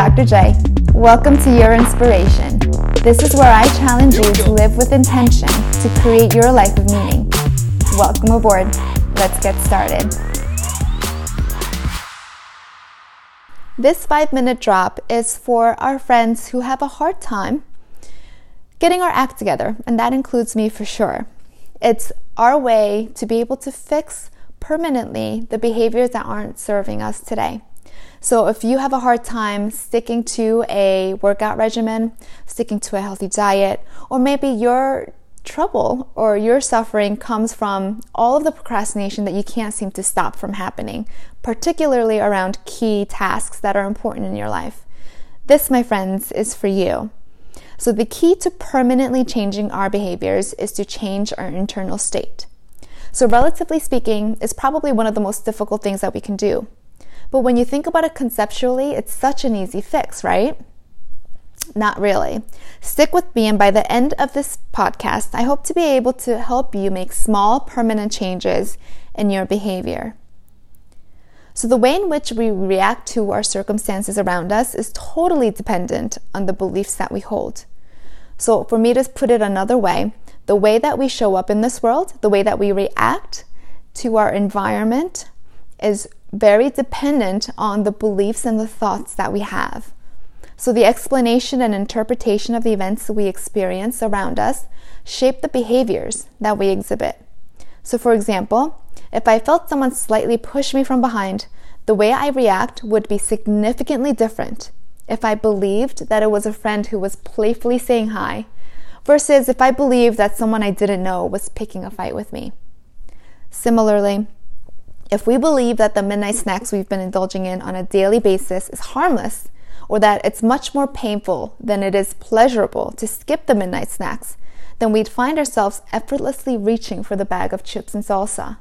Dr. J. Welcome to Your Inspiration. This is where I challenge you to live with intention to create your life of meaning. Welcome aboard. Let's get started. This five minute drop is for our friends who have a hard time getting our act together, and that includes me for sure. It's our way to be able to fix permanently the behaviors that aren't serving us today. So, if you have a hard time sticking to a workout regimen, sticking to a healthy diet, or maybe your trouble or your suffering comes from all of the procrastination that you can't seem to stop from happening, particularly around key tasks that are important in your life. This, my friends, is for you. So, the key to permanently changing our behaviors is to change our internal state. So, relatively speaking, is probably one of the most difficult things that we can do. But when you think about it conceptually, it's such an easy fix, right? Not really. Stick with me, and by the end of this podcast, I hope to be able to help you make small, permanent changes in your behavior. So, the way in which we react to our circumstances around us is totally dependent on the beliefs that we hold. So, for me to put it another way, the way that we show up in this world, the way that we react to our environment is very dependent on the beliefs and the thoughts that we have. So, the explanation and interpretation of the events we experience around us shape the behaviors that we exhibit. So, for example, if I felt someone slightly push me from behind, the way I react would be significantly different if I believed that it was a friend who was playfully saying hi versus if I believed that someone I didn't know was picking a fight with me. Similarly, if we believe that the midnight snacks we've been indulging in on a daily basis is harmless, or that it's much more painful than it is pleasurable to skip the midnight snacks, then we'd find ourselves effortlessly reaching for the bag of chips and salsa.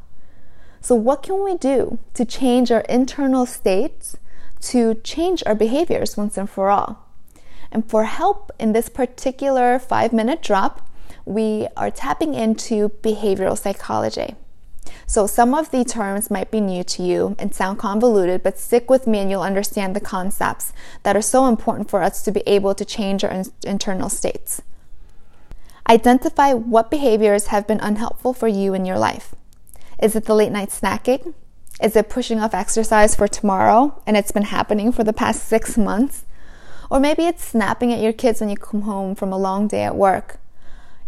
So, what can we do to change our internal states, to change our behaviors once and for all? And for help in this particular five minute drop, we are tapping into behavioral psychology. So some of the terms might be new to you and sound convoluted, but stick with me and you'll understand the concepts that are so important for us to be able to change our in- internal states. Identify what behaviors have been unhelpful for you in your life. Is it the late night snacking? Is it pushing off exercise for tomorrow and it's been happening for the past six months? Or maybe it's snapping at your kids when you come home from a long day at work.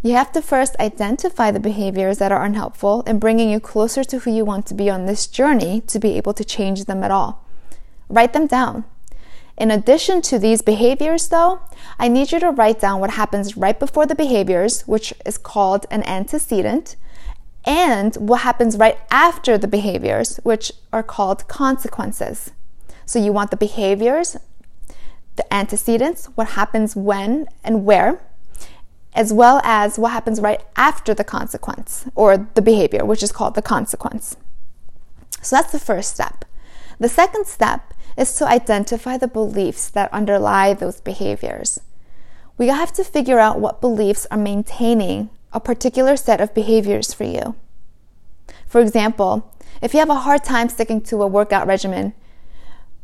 You have to first identify the behaviors that are unhelpful and bringing you closer to who you want to be on this journey to be able to change them at all. Write them down. In addition to these behaviors, though, I need you to write down what happens right before the behaviors, which is called an antecedent, and what happens right after the behaviors, which are called consequences. So you want the behaviors, the antecedents, what happens when and where, as well as what happens right after the consequence or the behavior, which is called the consequence. So that's the first step. The second step is to identify the beliefs that underlie those behaviors. We have to figure out what beliefs are maintaining a particular set of behaviors for you. For example, if you have a hard time sticking to a workout regimen,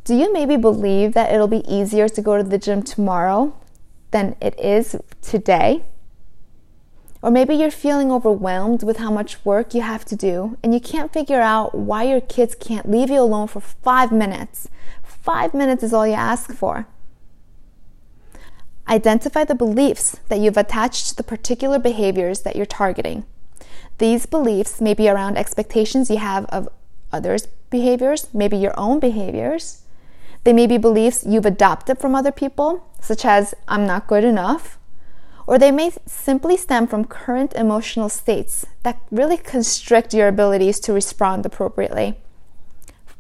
do you maybe believe that it'll be easier to go to the gym tomorrow than it is today? Or maybe you're feeling overwhelmed with how much work you have to do and you can't figure out why your kids can't leave you alone for five minutes. Five minutes is all you ask for. Identify the beliefs that you've attached to the particular behaviors that you're targeting. These beliefs may be around expectations you have of others' behaviors, maybe your own behaviors. They may be beliefs you've adopted from other people, such as, I'm not good enough, or they may simply stem from current emotional states that really constrict your abilities to respond appropriately.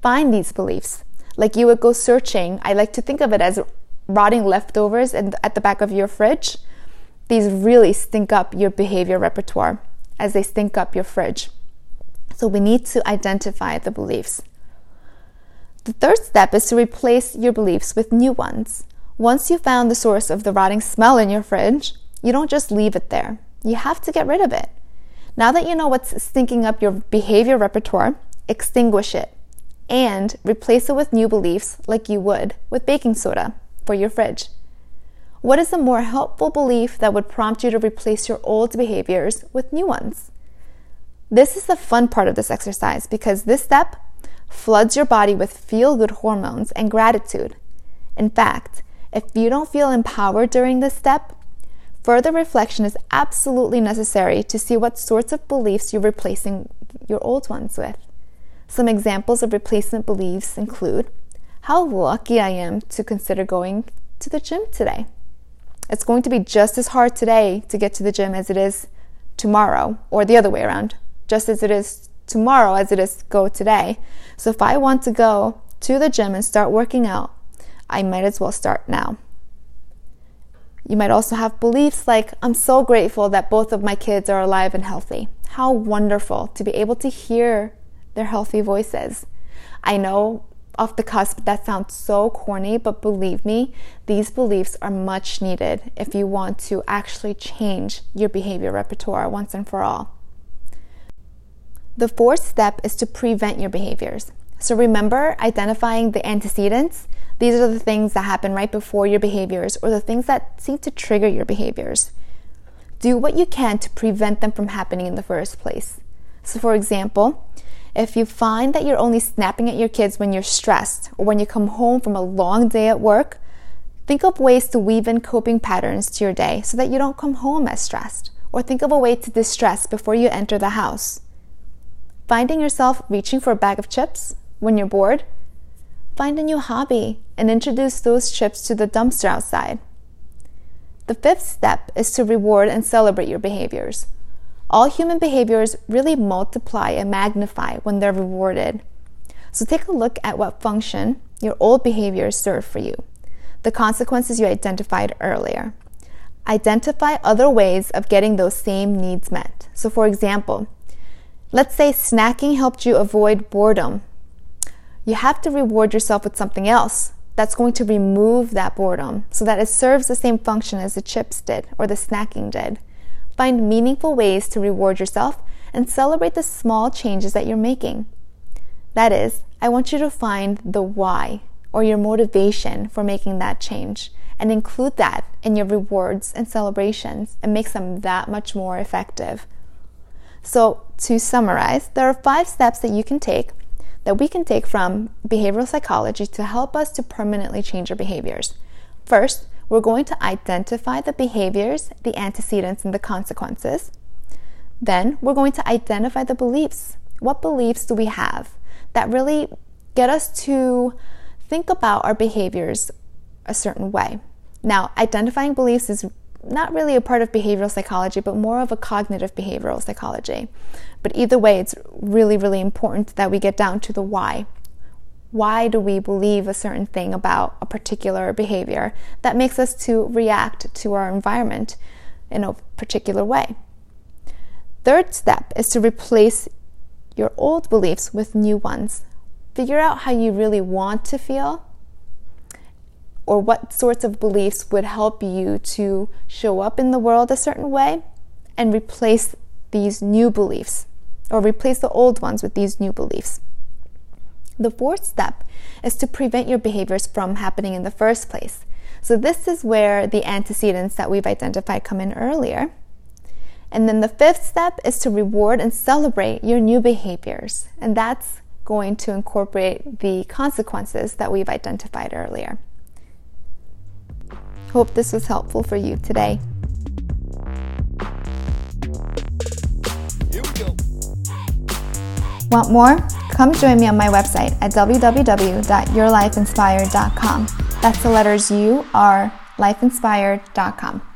Find these beliefs. Like you would go searching, I like to think of it as rotting leftovers at the back of your fridge. These really stink up your behavior repertoire as they stink up your fridge. So we need to identify the beliefs. The third step is to replace your beliefs with new ones. Once you found the source of the rotting smell in your fridge, you don't just leave it there. You have to get rid of it. Now that you know what's stinking up your behavior repertoire, extinguish it and replace it with new beliefs like you would with baking soda. for your fridge? What is a more helpful belief that would prompt you to replace your old behaviors with new ones? This is the fun part of this exercise because this step floods your body with feel good hormones and gratitude. In fact, if you don't feel empowered during this step, further reflection is absolutely necessary to see what sorts of beliefs you're replacing your old ones with. Some examples of replacement beliefs include how lucky I am to consider going to the gym today. It's going to be just as hard today to get to the gym as it is tomorrow, or the other way around, just as it is tomorrow as it is go today. So if I want to go to the gym and start working out, I might as well start now. You might also have beliefs like, I'm so grateful that both of my kids are alive and healthy. How wonderful to be able to hear their healthy voices. I know off the cusp that sounds so corny, but believe me, these beliefs are much needed if you want to actually change your behavior repertoire once and for all. The fourth step is to prevent your behaviors. So remember identifying the antecedents. These are the things that happen right before your behaviors or the things that seem to trigger your behaviors. Do what you can to prevent them from happening in the first place. So, for example, if you find that you're only snapping at your kids when you're stressed or when you come home from a long day at work, think of ways to weave in coping patterns to your day so that you don't come home as stressed. Or think of a way to distress before you enter the house. Finding yourself reaching for a bag of chips when you're bored? Find a new hobby and introduce those chips to the dumpster outside. The fifth step is to reward and celebrate your behaviors. All human behaviors really multiply and magnify when they're rewarded. So take a look at what function your old behaviors serve for you, the consequences you identified earlier. Identify other ways of getting those same needs met. So, for example, Let's say snacking helped you avoid boredom. You have to reward yourself with something else that's going to remove that boredom so that it serves the same function as the chips did or the snacking did. Find meaningful ways to reward yourself and celebrate the small changes that you're making. That is, I want you to find the why or your motivation for making that change and include that in your rewards and celebrations and makes them that much more effective. So, to summarize, there are five steps that you can take that we can take from behavioral psychology to help us to permanently change our behaviors. First, we're going to identify the behaviors, the antecedents, and the consequences. Then, we're going to identify the beliefs. What beliefs do we have that really get us to think about our behaviors a certain way? Now, identifying beliefs is not really a part of behavioral psychology, but more of a cognitive behavioral psychology. But either way, it's really, really important that we get down to the why. Why do we believe a certain thing about a particular behavior that makes us to react to our environment in a particular way? Third step is to replace your old beliefs with new ones. Figure out how you really want to feel or what sorts of beliefs would help you to show up in the world a certain way and replace these new beliefs or replace the old ones with these new beliefs. The fourth step is to prevent your behaviors from happening in the first place. So, this is where the antecedents that we've identified come in earlier. And then the fifth step is to reward and celebrate your new behaviors. And that's going to incorporate the consequences that we've identified earlier. Hope this was helpful for you today. Want more? Come join me on my website at www.yourlifeinspired.com. That's the letters U R lifeinspired.com.